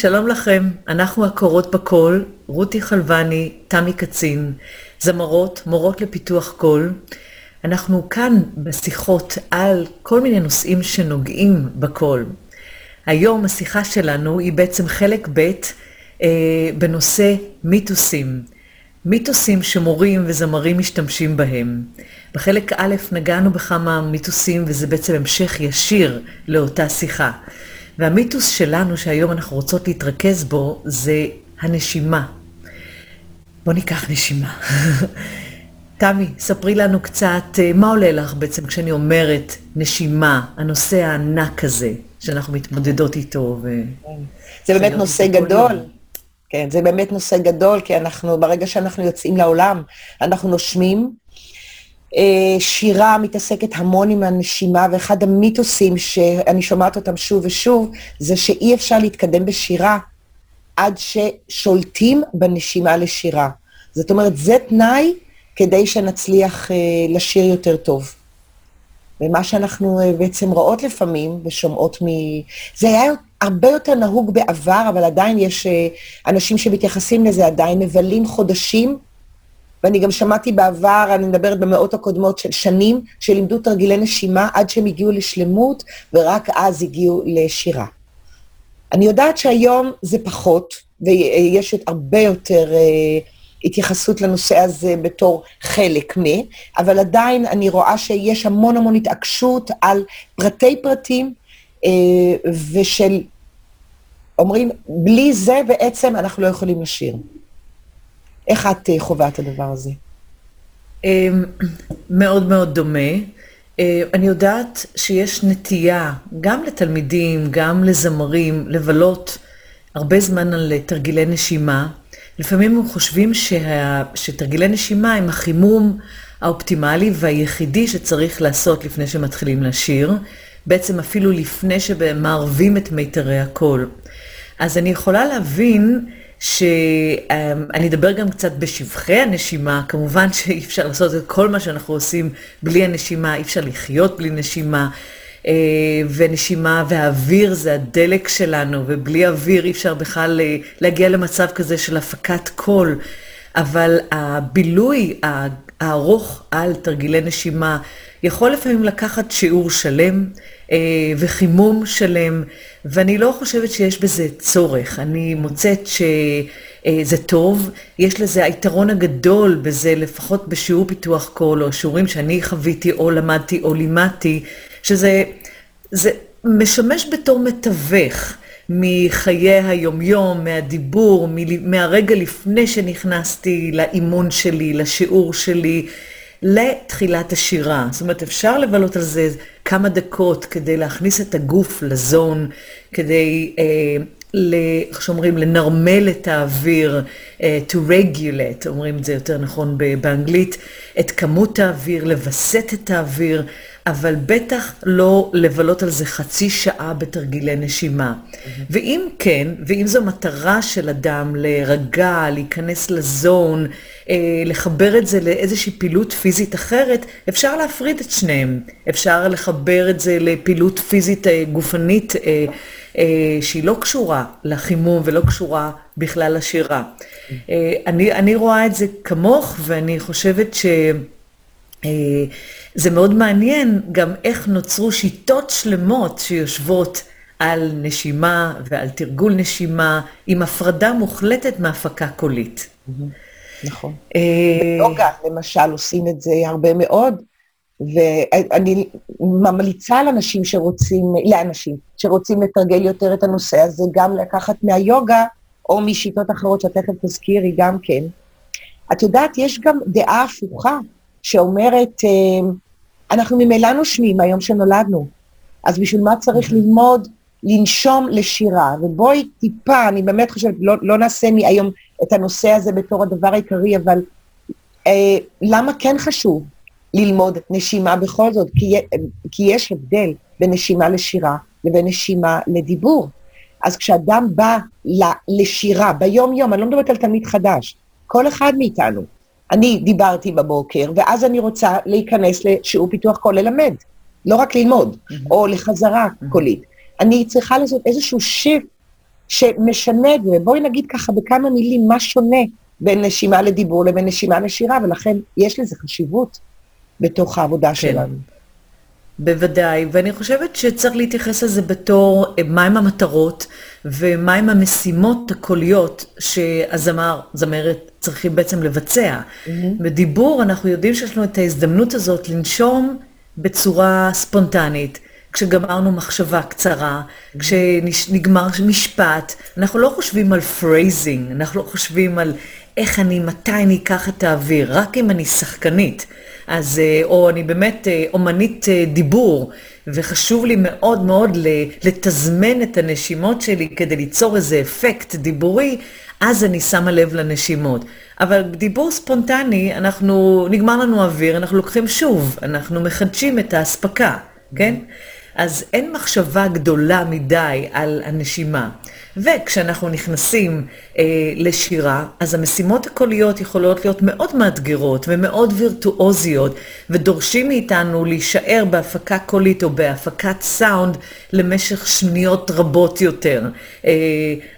שלום לכם. אנחנו הקורות בקול, רותי חלבני, תמי קצין, זמרות, מורות לפיתוח קול. אנחנו כאן בשיחות על כל מיני נושאים שנוגעים בקול. היום השיחה שלנו היא בעצם חלק ב' אה, בנושא מיתוסים. מיתוסים שמורים וזמרים משתמשים בהם. בחלק א' נגענו בכמה מיתוסים, וזה בעצם המשך ישיר לאותה שיחה. והמיתוס שלנו, שהיום אנחנו רוצות להתרכז בו, זה הנשימה. בואו ניקח נשימה. תמי, ספרי לנו קצת, אה, מה עולה לך בעצם כשאני אומרת נשימה, הנושא הענק הזה, שאנחנו מתמודדות איתו. ו... זה באמת נושא גדול. כן, זה באמת נושא גדול, כי אנחנו, ברגע שאנחנו יוצאים לעולם, אנחנו נושמים. אה, שירה מתעסקת המון עם הנשימה, ואחד המיתוסים שאני שומעת אותם שוב ושוב, זה שאי אפשר להתקדם בשירה עד ששולטים בנשימה לשירה. זאת אומרת, זה תנאי כדי שנצליח אה, לשיר יותר טוב. ומה שאנחנו אה, בעצם רואות לפעמים ושומעות מ... זה היה הרבה יותר נהוג בעבר, אבל עדיין יש אה, אנשים שמתייחסים לזה, עדיין מבלים חודשים, ואני גם שמעתי בעבר, אני מדברת במאות הקודמות של שנים, שלימדו תרגילי נשימה עד שהם הגיעו לשלמות, ורק אז הגיעו לשירה. אני יודעת שהיום זה פחות, ויש הרבה יותר uh, התייחסות לנושא הזה בתור חלק מ, אבל עדיין אני רואה שיש המון המון התעקשות על פרטי פרטים, אה, ושל, אומרים, בלי זה בעצם אנחנו לא יכולים לשיר. איך את אה, חווה את הדבר הזה? אמ, מאוד מאוד דומה. אה, אני יודעת שיש נטייה, גם לתלמידים, גם לזמרים, לבלות הרבה זמן על תרגילי נשימה. לפעמים הם חושבים שה... שתרגילי נשימה הם החימום האופטימלי והיחידי שצריך לעשות לפני שמתחילים לשיר. בעצם אפילו לפני שמערבים את מיתרי הקול. אז אני יכולה להבין שאני אדבר גם קצת בשבחי הנשימה, כמובן שאי אפשר לעשות את כל מה שאנחנו עושים בלי הנשימה, אי אפשר לחיות בלי נשימה. אה, ונשימה והאוויר זה הדלק שלנו, ובלי אוויר אי אפשר בכלל אה, להגיע למצב כזה של הפקת קול. אבל הבילוי הארוך על תרגילי נשימה יכול לפעמים לקחת שיעור שלם אה, וחימום שלם, ואני לא חושבת שיש בזה צורך. אני מוצאת שזה טוב, יש לזה היתרון הגדול בזה, לפחות בשיעור פיתוח קול, או שיעורים שאני חוויתי, או למדתי, או לימדתי, שזה זה משמש בתור מתווך. מחיי היומיום, מהדיבור, מהרגע לפני שנכנסתי לאימון שלי, לשיעור שלי, לתחילת השירה. זאת אומרת, אפשר לבלות על זה כמה דקות כדי להכניס את הגוף לזון, כדי, אה, איך שאומרים, לנרמל את האוויר, אה, to regulate, אומרים את זה יותר נכון באנגלית, את כמות האוויר, לווסת את האוויר. אבל בטח לא לבלות על זה חצי שעה בתרגילי נשימה. ואם כן, ואם זו מטרה של אדם להירגע, להיכנס לזון, אה, לחבר את זה לאיזושהי פעילות פיזית אחרת, אפשר להפריד את שניהם. אפשר לחבר את זה לפעילות פיזית אה, גופנית אה, שהיא לא קשורה לחימום ולא קשורה בכלל לשירה. אני, אני רואה את זה כמוך, ואני חושבת ש... זה מאוד מעניין גם איך נוצרו שיטות שלמות שיושבות על נשימה ועל תרגול נשימה, עם הפרדה מוחלטת מהפקה קולית. נכון. ביוגה, אה, למשל, עושים את זה הרבה מאוד, ואני ממליצה לאנשים שרוצים, לאנשים שרוצים לתרגל יותר את הנושא הזה, גם לקחת מהיוגה, או משיטות אחרות שתכף תזכירי גם כן. את יודעת, יש גם דעה הפוכה. שאומרת, אה, אנחנו ממילא נושמים מהיום שנולדנו, אז בשביל מה צריך ללמוד לנשום לשירה? ובואי טיפה, אני באמת חושבת, לא, לא נעשה מהיום את הנושא הזה בתור הדבר העיקרי, אבל אה, למה כן חשוב ללמוד נשימה בכל זאת? כי, כי יש הבדל בין נשימה לשירה לבין נשימה לדיבור. אז כשאדם בא לשירה ביום-יום, אני לא מדברת על תלמיד חדש, כל אחד מאיתנו, אני דיברתי בבוקר, ואז אני רוצה להיכנס לשיעור פיתוח קול ללמד, לא רק ללמוד, mm-hmm. או לחזרה mm-hmm. קולית. אני צריכה לעשות איזשהו שיפט שמשנה, ובואי נגיד ככה בכמה מילים מה שונה בין נשימה לדיבור לבין נשימה לשירה, ולכן יש לזה חשיבות בתוך העבודה כן. שלנו. בוודאי, ואני חושבת שצריך להתייחס לזה בתור אה, מהם המטרות ומהם המשימות הקוליות שהזמר, זמרת, צריכים בעצם לבצע. Mm-hmm. בדיבור אנחנו יודעים שיש לנו את ההזדמנות הזאת לנשום בצורה ספונטנית. כשגמרנו מחשבה קצרה, mm-hmm. כשנגמר משפט, אנחנו לא חושבים על phrasing, אנחנו לא חושבים על איך אני, מתי אני אקח את האוויר, רק אם אני שחקנית. אז, אה, או אני באמת אה, אומנית אה, דיבור, וחשוב לי מאוד מאוד לתזמן את הנשימות שלי כדי ליצור איזה אפקט דיבורי, אז אני שמה לב לנשימות. אבל בדיבור ספונטני, אנחנו, נגמר לנו אוויר, אנחנו לוקחים שוב, אנחנו מחדשים את האספקה, כן? אז אין מחשבה גדולה מדי על הנשימה. וכשאנחנו נכנסים אה, לשירה, אז המשימות הקוליות יכולות להיות מאוד מאתגרות ומאוד וירטואוזיות, ודורשים מאיתנו להישאר בהפקה קולית או בהפקת סאונד למשך שניות רבות יותר. אה,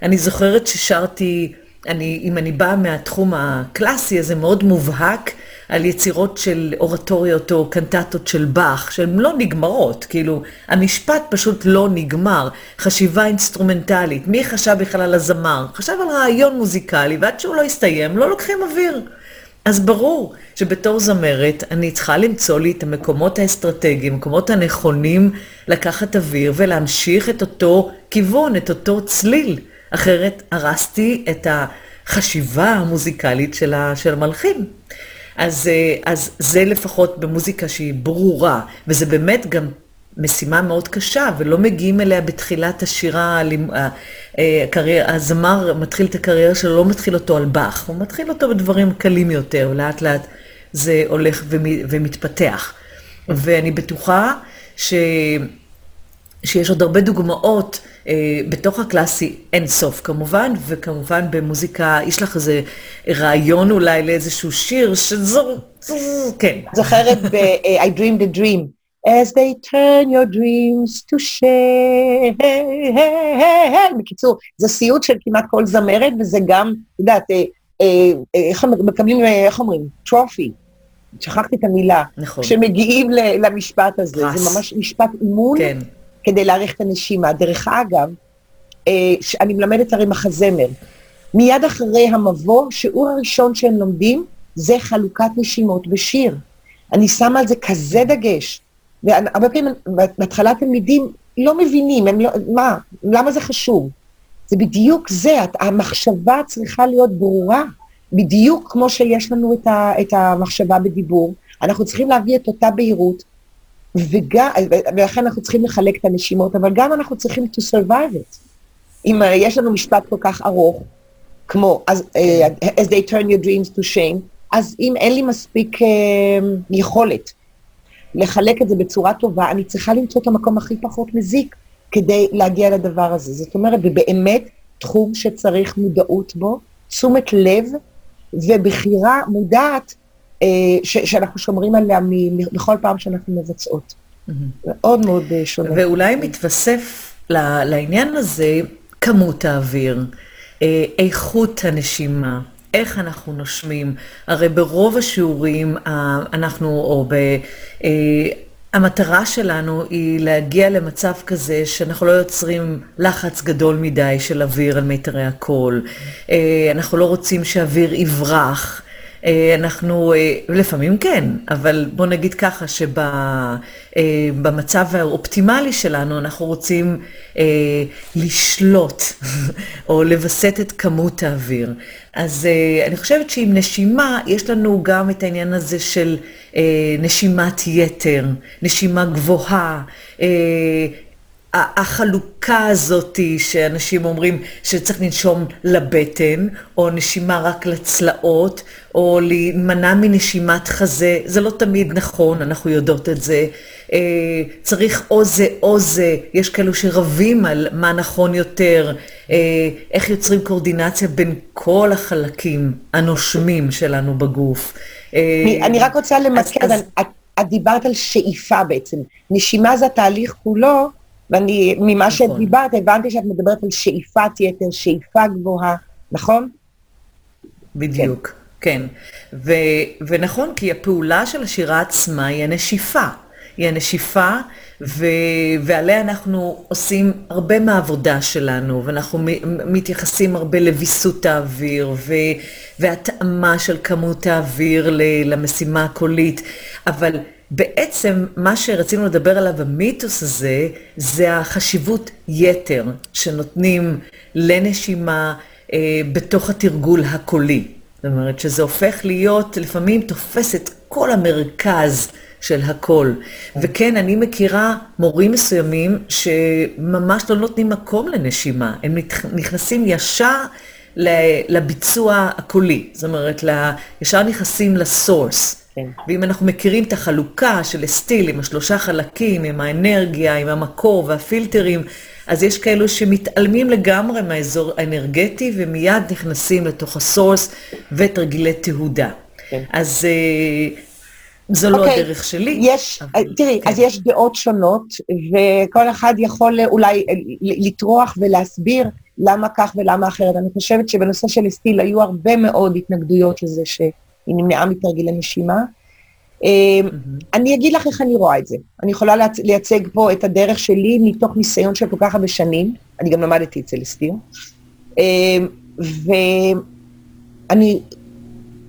אני זוכרת ששרתי, אני, אם אני באה מהתחום הקלאסי, אז זה מאוד מובהק. על יצירות של אורטוריות או קנטטות של באך, שהן לא נגמרות, כאילו, המשפט פשוט לא נגמר. חשיבה אינסטרומנטלית, מי חשב בכלל על הזמר? חשב על רעיון מוזיקלי, ועד שהוא לא יסתיים, לא לוקחים אוויר. אז ברור שבתור זמרת אני צריכה למצוא לי את המקומות האסטרטגיים, המקומות הנכונים לקחת אוויר ולהמשיך את אותו כיוון, את אותו צליל. אחרת הרסתי את החשיבה המוזיקלית של המלחין. אז, אה, אז זה לפחות במוזיקה שהיא ברורה, וזה באמת גם משימה מאוד קשה, ולא מגיעים אליה בתחילת השירה, אה, הקרייר, הזמר מתחיל את הקריירה שלו, לא מתחיל אותו על באך, הוא מתחיל אותו בדברים קלים יותר, ולאט לאט זה הולך ומתפתח. ואני בטוחה ש... שיש עוד הרבה דוגמאות אה, בתוך הקלאסי אין סוף כמובן, וכמובן במוזיקה, יש לך איזה רעיון אולי לאיזשהו שיר שזו, כן. זוכרת ב-I Dreamed a Dream, as they turn your dreams to shame. בקיצור, זה סיוט של כמעט כל זמרת, וזה גם, את יודעת, אה, אה, איך מקבלים, איך אומרים? טרופי. שכחתי את המילה. נכון. כשמגיעים למשפט הזה, זה ממש משפט אימון. כן. כדי להאריך את הנשימה. דרך אגב, אה, אני מלמדת הרי מחזמר. מיד אחרי המבוא, שיעור הראשון שהם לומדים זה חלוקת נשימות בשיר. אני שמה על זה כזה דגש. והרבה פעמים בהתחלה תלמידים לא מבינים, הם לא, מה, למה זה חשוב? זה בדיוק זה, המחשבה צריכה להיות ברורה, בדיוק כמו שיש לנו את, ה, את המחשבה בדיבור. אנחנו צריכים להביא את אותה בהירות, וגם, ולכן אנחנו צריכים לחלק את הנשימות, אבל גם אנחנו צריכים to survive it. אם יש לנו משפט כל כך ארוך, כמו as, uh, as they turn your dreams to shame, אז אם אין לי מספיק uh, יכולת לחלק את זה בצורה טובה, אני צריכה למצוא את המקום הכי פחות מזיק כדי להגיע לדבר הזה. זאת אומרת, ובאמת תחום שצריך מודעות בו, תשומת לב ובחירה מודעת אה, ש, שאנחנו שומרים עליה בכל פעם שאנחנו מבצעות. מאוד מאוד אה, שונה. ואולי מתווסף לעניין הזה כמות האוויר, אה, איכות הנשימה. איך אנחנו נושמים. הרי ברוב השיעורים אנחנו, או ב... המטרה שלנו היא להגיע למצב כזה שאנחנו לא יוצרים לחץ גדול מדי של אוויר על מיתרי הקול. אנחנו לא רוצים שאוויר יברח. אה, אנחנו, אה, לפעמים כן, אבל בוא נגיד ככה שבמצב אה, האופטימלי שלנו אנחנו רוצים לשלוט או לווסת את כמות האוויר. אז אני חושבת שעם נשימה יש לנו גם את העניין הזה של נשימת יתר, נשימה גבוהה, החלוקה הזאת שאנשים אומרים שצריך לנשום לבטן, או נשימה רק לצלעות, או להימנע מנשימת חזה, זה לא תמיד נכון, אנחנו יודעות את זה. אה, צריך או זה או זה, יש כאלו שרבים על מה נכון יותר, אה, איך יוצרים קואורדינציה בין כל החלקים הנושמים שלנו בגוף. אה, אני רק רוצה למקד, את דיברת על שאיפה בעצם. נשימה זה התהליך כולו. ואני, ממה נכון. שאת דיברת, הבנתי שאת מדברת על שאיפת יתר, שאיפה גבוהה, נכון? בדיוק, כן. כן. ו- ונכון, כי הפעולה של השירה עצמה היא הנשיפה. היא הנשיפה, ו- ועליה אנחנו עושים הרבה מהעבודה שלנו, ואנחנו מתייחסים הרבה לוויסות האוויר, ו- והתאמה של כמות האוויר למשימה הקולית, אבל בעצם מה שרצינו לדבר עליו במיתוס הזה, זה החשיבות יתר שנותנים לנשימה אה, בתוך התרגול הקולי. זאת אומרת שזה הופך להיות, לפעמים תופס את כל המרכז של הכל. וכן, אני מכירה מורים מסוימים שממש לא נותנים מקום לנשימה, הם נכנסים ישר לביצוע הקולי, זאת אומרת, ישר נכנסים לסורס. כן. ואם אנחנו מכירים את החלוקה של אסטיל עם השלושה חלקים, עם האנרגיה, עם המקור והפילטרים, אז יש כאלו שמתעלמים לגמרי מהאזור האנרגטי ומיד נכנסים לתוך הסורס ותרגילי תהודה. כן. אז uh, זו okay. לא אוקיי. הדרך שלי. יש, אבל, תראי, כן. אז יש דעות שונות, וכל אחד יכול אולי לטרוח ולהסביר למה כך ולמה אחרת. אני חושבת שבנושא של אסטיל היו הרבה מאוד התנגדויות לזה שהיא נמנעה מתרגילי נשימה. אמ, אני אגיד לך איך אני רואה את זה. אני יכולה לייצג פה את הדרך שלי מתוך ניסיון של כל כך הרבה שנים, אני גם למדתי אצל אסתיר, אמ, ואני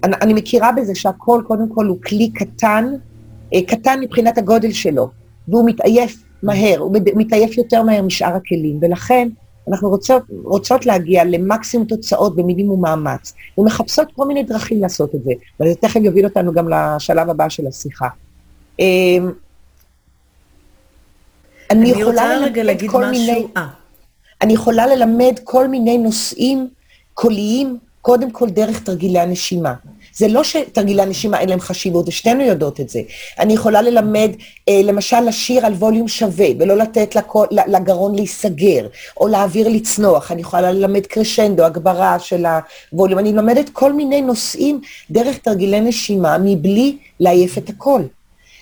אני, אני מכירה בזה שהכל קודם כל הוא כלי קטן, אה, קטן מבחינת הגודל שלו, והוא מתעייף מהר, הוא מתעייף יותר מהר משאר הכלים, ולכן אנחנו רוצות, רוצות להגיע למקסימום תוצאות במינימום מאמץ, ומחפשות כל מיני דרכים לעשות את זה, וזה תכף יוביל אותנו גם לשלב הבא של השיחה. אמ, אני, אני יכולה רגע להגיד משהו, מיני, 아. אני יכולה ללמד כל מיני נושאים קוליים, קודם כל דרך תרגילי הנשימה. זה לא שתרגילי הנשימה אין להם חשיבות, ושתינו יודעות את זה. אני יכולה ללמד, אה, למשל, לשיר על ווליום שווה, ולא לתת לכל, לגרון להיסגר, או לאוויר לצנוח. אני יכולה ללמד קרשנדו, הגברה של הווליום. אני לומדת כל מיני נושאים דרך תרגילי נשימה, מבלי לעייף את הכל.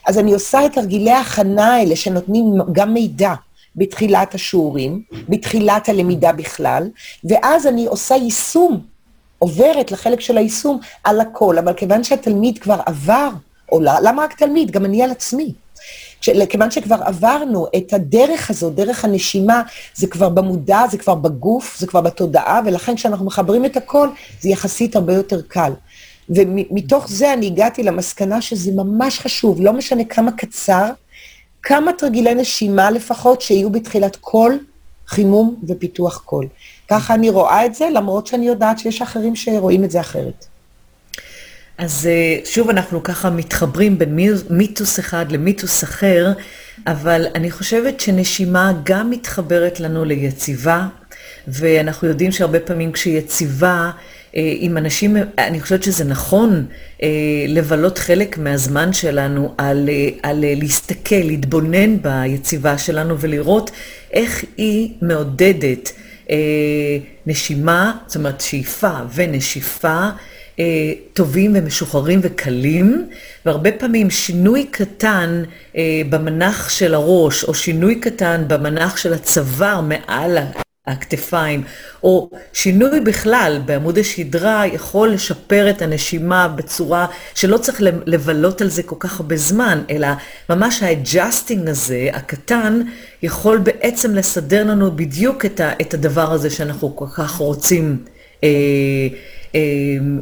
אז אני עושה את תרגילי ההכנה האלה, שנותנים גם מידע. בתחילת השיעורים, בתחילת הלמידה בכלל, ואז אני עושה יישום עוברת לחלק של היישום על הכל, אבל כיוון שהתלמיד כבר עבר, או למה רק תלמיד? גם אני על עצמי. כיוון שכבר עברנו את הדרך הזו, דרך הנשימה, זה כבר במודע, זה כבר בגוף, זה כבר בתודעה, ולכן כשאנחנו מחברים את הכל, זה יחסית הרבה יותר קל. ומתוך זה אני הגעתי למסקנה שזה ממש חשוב, לא משנה כמה קצר, כמה תרגילי נשימה לפחות שיהיו בתחילת כל חימום ופיתוח קול. ככה אני רואה את זה, למרות שאני יודעת שיש אחרים שרואים את זה אחרת. אז אה, שוב, אנחנו ככה מתחברים בין מיתוס אחד למיתוס אחר, אבל אני חושבת שנשימה גם מתחברת לנו ליציבה, ואנחנו יודעים שהרבה פעמים כשיציבה, עם אנשים, אני חושבת שזה נכון אה, לבלות חלק מהזמן שלנו על, על להסתכל, להתבונן ביציבה שלנו ולראות איך היא מעודדת אה, נשימה, זאת אומרת שאיפה ונשיפה, אה, טובים ומשוחררים וקלים, והרבה פעמים שינוי קטן אה, במנח של הראש, או שינוי קטן במנח של הצוואר מעל הכתפיים, או שינוי בכלל בעמוד השדרה יכול לשפר את הנשימה בצורה שלא צריך לבלות על זה כל כך הרבה זמן, אלא ממש ה adjusting הזה, הקטן, יכול בעצם לסדר לנו בדיוק את, ה, את הדבר הזה שאנחנו כל כך רוצים אה, אה,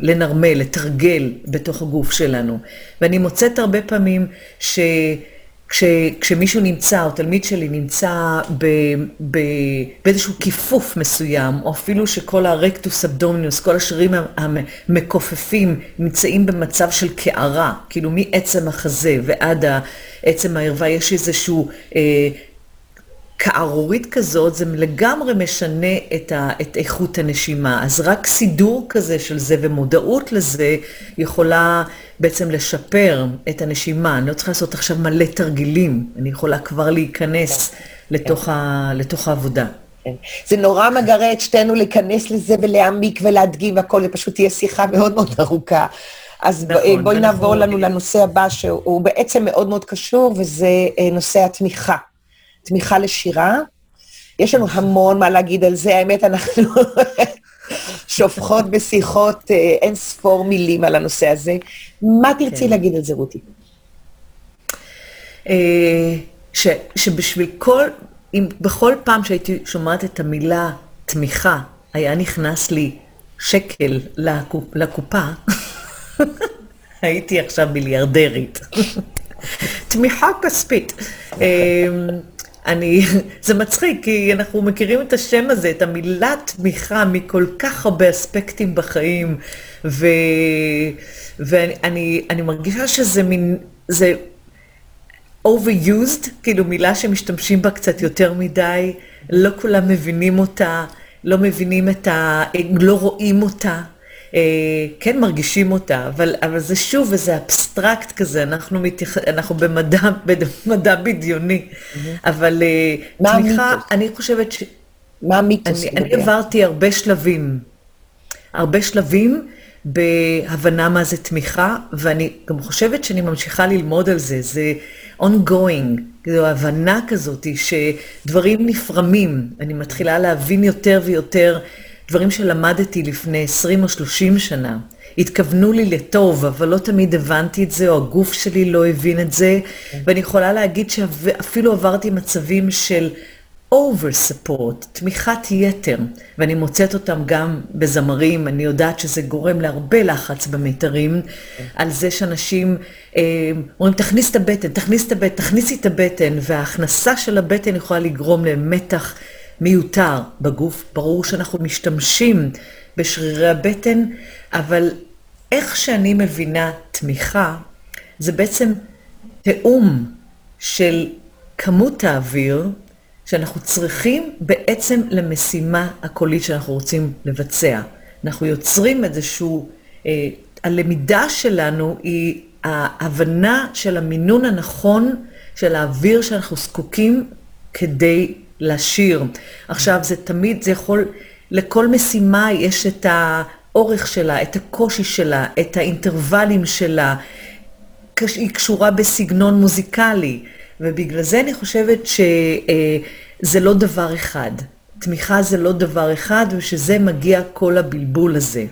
לנרמל, לתרגל בתוך הגוף שלנו. ואני מוצאת הרבה פעמים ש... כש, כשמישהו נמצא, או תלמיד שלי נמצא ב, ב, באיזשהו כיפוף מסוים, או אפילו שכל ה rectus abdominis, כל השרירים המכופפים, נמצאים במצב של קערה, כאילו מעצם החזה ועד עצם הערווה, יש איזשהו אה, כערורית כזאת, זה לגמרי משנה את, ה, את איכות הנשימה. אז רק סידור כזה של זה ומודעות לזה יכולה בעצם לשפר את הנשימה. אני לא צריכה לעשות עכשיו מלא תרגילים, אני יכולה כבר להיכנס לתוך, ה, לתוך העבודה. כן. זה נורא מגרה את שתינו להיכנס לזה ולהעמיק ולהדגים והכל, זה פשוט תהיה שיחה מאוד מאוד ארוכה. אז נכון, בואי נעבור לנו לנושא הבא, שהוא בעצם מאוד מאוד קשור, וזה אה, נושא התמיכה. תמיכה לשירה. יש לנו המון מה להגיד על זה, האמת, אנחנו שופכות בשיחות אין ספור מילים על הנושא הזה. מה תרצי כן. להגיד על זה, רותי? ש, שבשביל כל, אם בכל פעם שהייתי שומעת את המילה תמיכה, היה נכנס לי שקל לקופ, לקופה, הייתי עכשיו מיליארדרית. תמיכה כספית. אני, זה מצחיק, כי אנחנו מכירים את השם הזה, את המילה תמיכה מכל כך הרבה אספקטים בחיים, ו, ואני אני מרגישה שזה מין, זה overused, כאילו מילה שמשתמשים בה קצת יותר מדי, לא כולם מבינים אותה, לא מבינים את ה... לא רואים אותה. אה, כן מרגישים אותה, אבל, אבל זה שוב איזה אבסטרקט כזה, אנחנו, מתייח... אנחנו במדע, במדע בדיוני, mm-hmm. אבל אה, תמיכה, המיתוס? אני חושבת ש... מה המיתוס? אני, אני עברתי הרבה שלבים, הרבה שלבים בהבנה מה זה תמיכה, ואני גם חושבת שאני ממשיכה ללמוד על זה, זה ongoing, זו הבנה כזאת שדברים נפרמים, אני מתחילה להבין יותר ויותר דברים שלמדתי לפני 20 או 30 שנה. התכוונו לי לטוב, אבל לא תמיד הבנתי את זה, או הגוף שלי לא הבין את זה, ואני יכולה להגיד שאפילו עברתי מצבים של over support, תמיכת יתר, ואני מוצאת אותם גם בזמרים, אני יודעת שזה גורם להרבה לחץ במיתרים, על זה שאנשים אה, אומרים, תכניס את הבטן, תכניס את הבטן, תכניסי את הבטן, וההכנסה של הבטן יכולה לגרום למתח מיותר בגוף. ברור שאנחנו משתמשים בשרירי הבטן, אבל איך שאני מבינה תמיכה, זה בעצם תיאום של כמות האוויר, שאנחנו צריכים בעצם למשימה הקולית שאנחנו רוצים לבצע. אנחנו יוצרים איזשהו, אה, הלמידה שלנו היא ההבנה של המינון הנכון של האוויר שאנחנו זקוקים כדי לשיר. עכשיו, זה תמיד, זה יכול, לכל משימה יש את האורך שלה, את הקושי שלה, את האינטרוולים שלה. היא קשורה בסגנון מוזיקלי. ובגלל זה אני חושבת שזה לא דבר אחד. תמיכה זה לא דבר אחד, ושזה מגיע כל הבלבול הזה.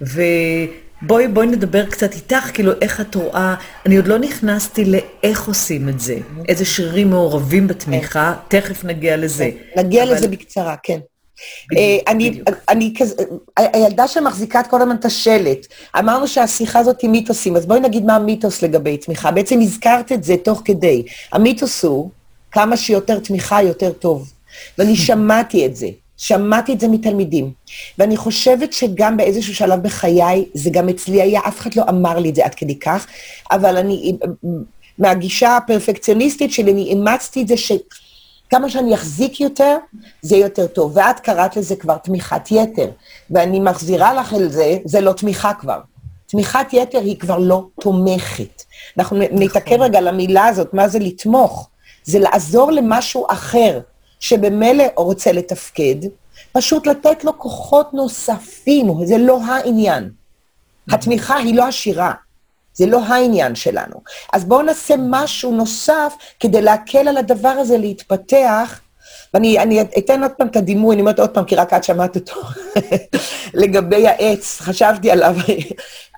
ובואי בואי נדבר קצת איתך, כאילו איך את רואה, אני עוד לא נכנסתי לאיך עושים את זה, איזה שרירים מעורבים בתמיכה, כן. תכף נגיע לזה. נגיע אבל... לזה בקצרה, כן. אה, אני, אני כזה, הילדה שמחזיקה את כל הזמן את השלט, אמרנו שהשיחה הזאת היא מיתוסים, אז בואי נגיד מה המיתוס לגבי תמיכה. בעצם הזכרת את זה תוך כדי. המיתוס הוא, כמה שיותר תמיכה, יותר טוב. ואני שמעתי את זה, שמעתי את זה מתלמידים. ואני חושבת שגם באיזשהו שלב בחיי, זה גם אצלי היה, אף אחד לא אמר לי את זה עד כדי כך, אבל אני, מהגישה הפרפקציוניסטית שלי, אני אימצתי את זה ש... כמה שאני אחזיק יותר, זה יותר טוב. ואת קראת לזה כבר תמיכת יתר, ואני מחזירה לך על זה, זה לא תמיכה כבר. תמיכת יתר היא כבר לא תומכת. אנחנו נכון. נתעכב רגע למילה הזאת, מה זה לתמוך? זה לעזור למשהו אחר, שבמילא רוצה לתפקד, פשוט לתת לו כוחות נוספים, זה לא העניין. התמיכה היא לא השירה. זה לא העניין שלנו. אז בואו נעשה משהו נוסף כדי להקל על הדבר הזה להתפתח. ואני אני אתן עוד פעם את הדימוי, אני אומרת עוד פעם, כי רק את שמעת אותו, לגבי העץ, חשבתי עליו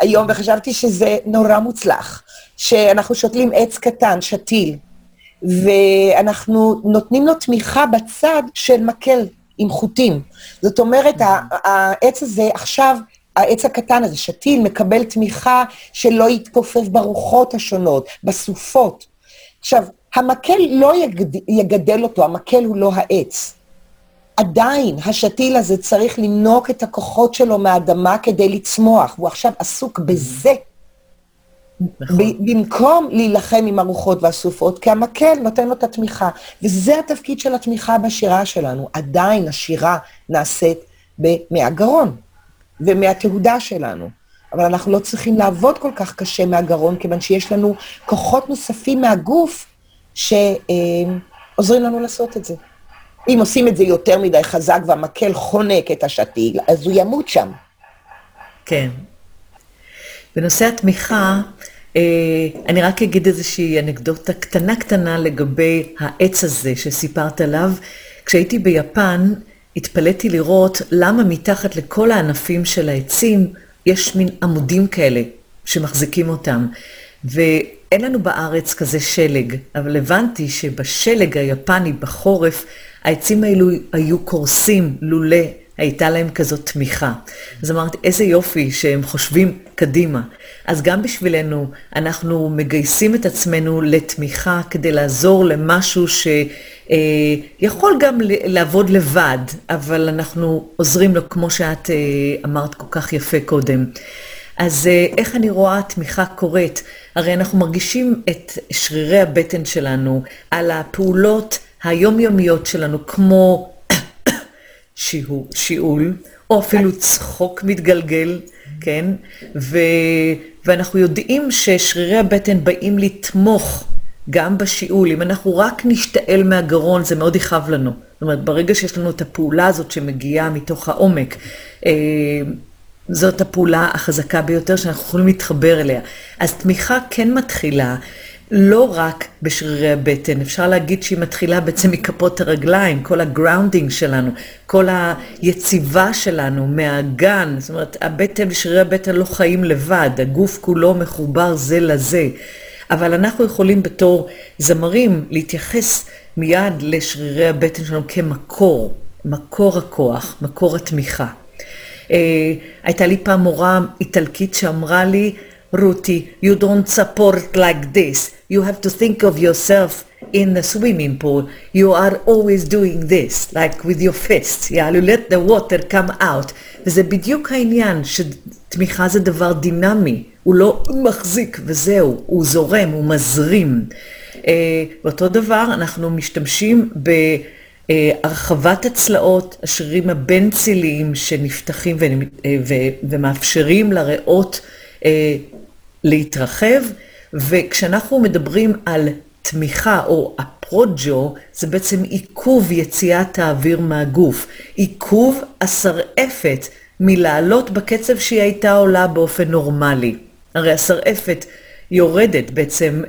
היום, וחשבתי שזה נורא מוצלח, שאנחנו שותלים עץ קטן, שתיל, ואנחנו נותנים לו תמיכה בצד של מקל עם חוטים. זאת אומרת, העץ הזה עכשיו העץ הקטן הזה, שתיל, מקבל תמיכה שלא יתכופף ברוחות השונות, בסופות. עכשיו, המקל לא יגד... יגדל אותו, המקל הוא לא העץ. עדיין השתיל הזה צריך לנוק את הכוחות שלו מהאדמה כדי לצמוח, והוא עכשיו עסוק בזה. נכון. במקום להילחם עם הרוחות והסופות, כי המקל נותן לו את התמיכה. וזה התפקיד של התמיכה בשירה שלנו. עדיין השירה נעשית מהגרון. ומהתהודה שלנו. אבל אנחנו לא צריכים לעבוד כל כך קשה מהגרון, כיוון שיש לנו כוחות נוספים מהגוף שעוזרים לנו לעשות את זה. אם עושים את זה יותר מדי חזק והמקל חונק את השתיל, אז הוא ימות שם. כן. בנושא התמיכה, אני רק אגיד איזושהי אנקדוטה קטנה קטנה לגבי העץ הזה שסיפרת עליו. כשהייתי ביפן, התפלאתי לראות למה מתחת לכל הענפים של העצים יש מין עמודים כאלה שמחזיקים אותם. ואין לנו בארץ כזה שלג, אבל הבנתי שבשלג היפני בחורף, העצים האלו היו קורסים לולא הייתה להם כזאת תמיכה. אז אמרתי, איזה יופי שהם חושבים קדימה. אז גם בשבילנו, אנחנו מגייסים את עצמנו לתמיכה כדי לעזור למשהו שיכול גם לעבוד לבד, אבל אנחנו עוזרים לו, כמו שאת אה, אמרת כל כך יפה קודם. אז אה, איך אני רואה תמיכה קורית? הרי אנחנו מרגישים את שרירי הבטן שלנו על הפעולות היומיומיות שלנו, כמו שיעול, או אפילו צחוק מתגלגל, כן? ו... ואנחנו יודעים ששרירי הבטן באים לתמוך גם בשיעול. אם אנחנו רק נשתעל מהגרון, זה מאוד יכאב לנו. זאת אומרת, ברגע שיש לנו את הפעולה הזאת שמגיעה מתוך העומק, אה, זאת הפעולה החזקה ביותר שאנחנו יכולים להתחבר אליה. אז תמיכה כן מתחילה לא רק בשרירי הבטן, אפשר להגיד שהיא מתחילה בעצם מכפות הרגליים, כל ה grounding שלנו, כל היציבה שלנו מהאגן, זאת אומרת, הבטן ושרירי הבטן לא חיים לבד, הגוף כולו מחובר זה לזה. אבל אנחנו יכולים בתור זמרים להתייחס מיד לשרירי הבטן שלנו כמקור, מקור הכוח, מקור התמיכה. Uh, הייתה לי פעם מורה איטלקית שאמרה לי, רותי, you don't support like this. You have to think of yourself in the swimming pool. You are always doing this, like with your fists. Yeah, you let the water come out. וזה בדיוק העניין, שתמיכה זה דבר דינמי. הוא לא מחזיק וזהו, הוא זורם, הוא מזרים. ואותו דבר, אנחנו משתמשים ב... הרחבת הצלעות, השרירים הבין-ציליים שנפתחים ומאפשרים לריאות להתרחב, וכשאנחנו מדברים על תמיכה או הפרוג'ו, זה בעצם עיכוב יציאת האוויר מהגוף, עיכוב השרעפת מלעלות בקצב שהיא הייתה עולה באופן נורמלי. הרי השרעפת יורדת בעצם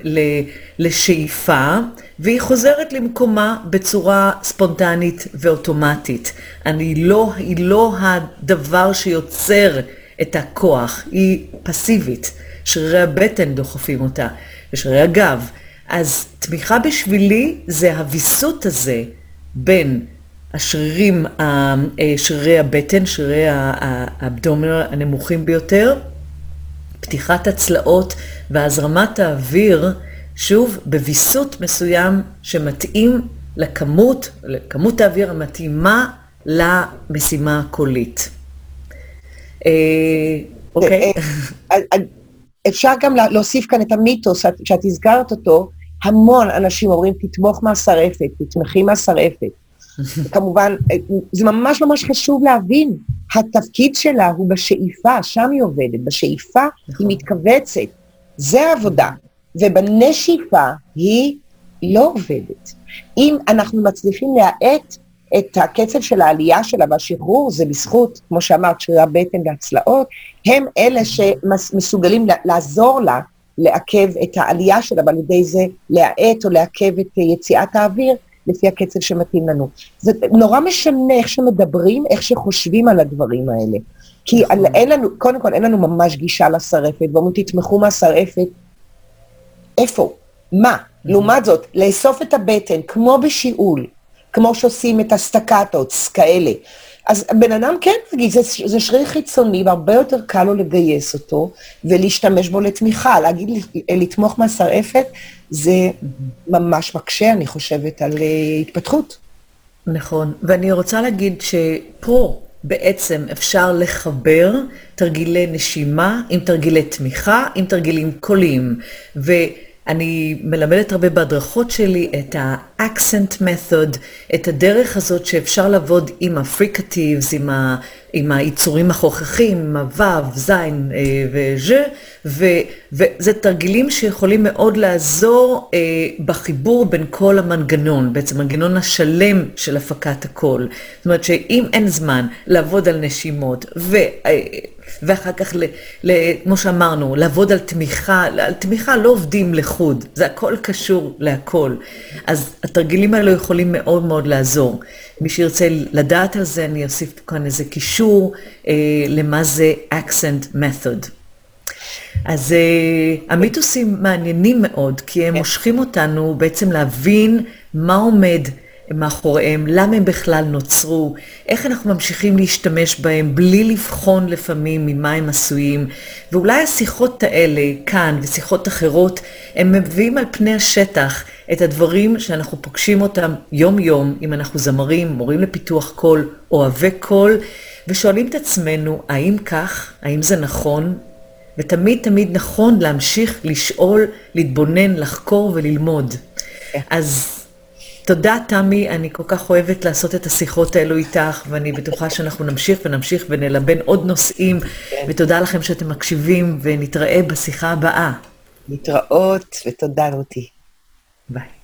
לשאיפה, והיא חוזרת למקומה בצורה ספונטנית ואוטומטית. אני לא, היא לא הדבר שיוצר את הכוח, היא פסיבית. שרירי הבטן דוחפים אותה, ושרירי הגב. אז תמיכה בשבילי זה הוויסות הזה בין השרירים, אה, שרירי הבטן, שרירי האבדומר הנמוכים ביותר, פתיחת הצלעות והזרמת האוויר, שוב, בוויסות מסוים שמתאים לכמות, לכמות האוויר המתאימה למשימה הקולית. אה, אוקיי? אה, אפשר גם להוסיף כאן את המיתוס שאת הזכרת אותו, המון אנשים אומרים, תתמוך מהשרעפת, תתמכי מהשרעפת. כמובן, זה ממש ממש חשוב להבין, התפקיד שלה הוא בשאיפה, שם היא עובדת, בשאיפה נכון. היא מתכווצת, זה העבודה, ובנשיפה היא לא עובדת. אם אנחנו מצליחים להאט את הקצב של העלייה שלה והשחרור, זה בזכות, כמו שאמרת, שרירי הבטן והצלעות, הם אלה שמסוגלים לעזור לה לעכב את העלייה שלה, ועל ידי זה להאט או לעכב את יציאת האוויר לפי הקצב שמתאים לנו. זה נורא משנה איך שמדברים, איך שחושבים על הדברים האלה. כי נכון. אין לנו, קודם כל אין לנו ממש גישה לשרעפת, ואומרים תתמכו מהשרעפת. איפה? מה? לעומת זאת, לאסוף את הבטן, כמו בשיעול, כמו שעושים את הסטקטות, כאלה. אז בן אדם כן, תגיד, זה, זה שריר חיצוני והרבה יותר קל לו לגייס אותו ולהשתמש בו לתמיכה. להגיד, לתמוך מהשרעפת, זה ממש מקשה, אני חושבת, על אה, התפתחות. נכון, ואני רוצה להגיד שפה בעצם אפשר לחבר תרגילי נשימה עם תרגילי תמיכה, עם תרגילים קוליים. ו... אני מלמדת הרבה בהדרכות שלי את ה-accent method, את הדרך הזאת שאפשר לעבוד עם הפריקטיבס, עם, ה, עם היצורים החוככים, עם הוו, זין אה, וז', וזה תרגילים שיכולים מאוד לעזור אה, בחיבור בין כל המנגנון, בעצם מנגנון השלם של הפקת הקול. זאת אומרת שאם אין זמן לעבוד על נשימות ו... אה, ואחר כך, ל, ל, כמו שאמרנו, לעבוד על תמיכה, על תמיכה לא עובדים לחוד, זה הכל קשור להכל. אז התרגילים האלו יכולים מאוד מאוד לעזור. מי שירצה לדעת על זה, אני אוסיף כאן איזה קישור אה, למה זה accent method. אז uh, המיתוסים מעניינים מאוד, כי הם כן. מושכים אותנו בעצם להבין מה עומד מאחוריהם, למה הם בכלל נוצרו, איך אנחנו ממשיכים להשתמש בהם בלי לבחון לפעמים ממה הם עשויים. ואולי השיחות האלה, כאן ושיחות אחרות, הם מביאים על פני השטח את הדברים שאנחנו פוגשים אותם יום-יום, אם אנחנו זמרים, מורים לפיתוח קול, אוהבי קול, ושואלים את עצמנו, האם כך? האם זה נכון? ותמיד תמיד נכון להמשיך לשאול, להתבונן, לחקור וללמוד. כן. אז תודה, תמי, אני כל כך אוהבת לעשות את השיחות האלו איתך, ואני בטוחה שאנחנו נמשיך ונמשיך ונלבן עוד נושאים, כן. ותודה לכם שאתם מקשיבים, ונתראה בשיחה הבאה. להתראות, ותודה רותי. ביי.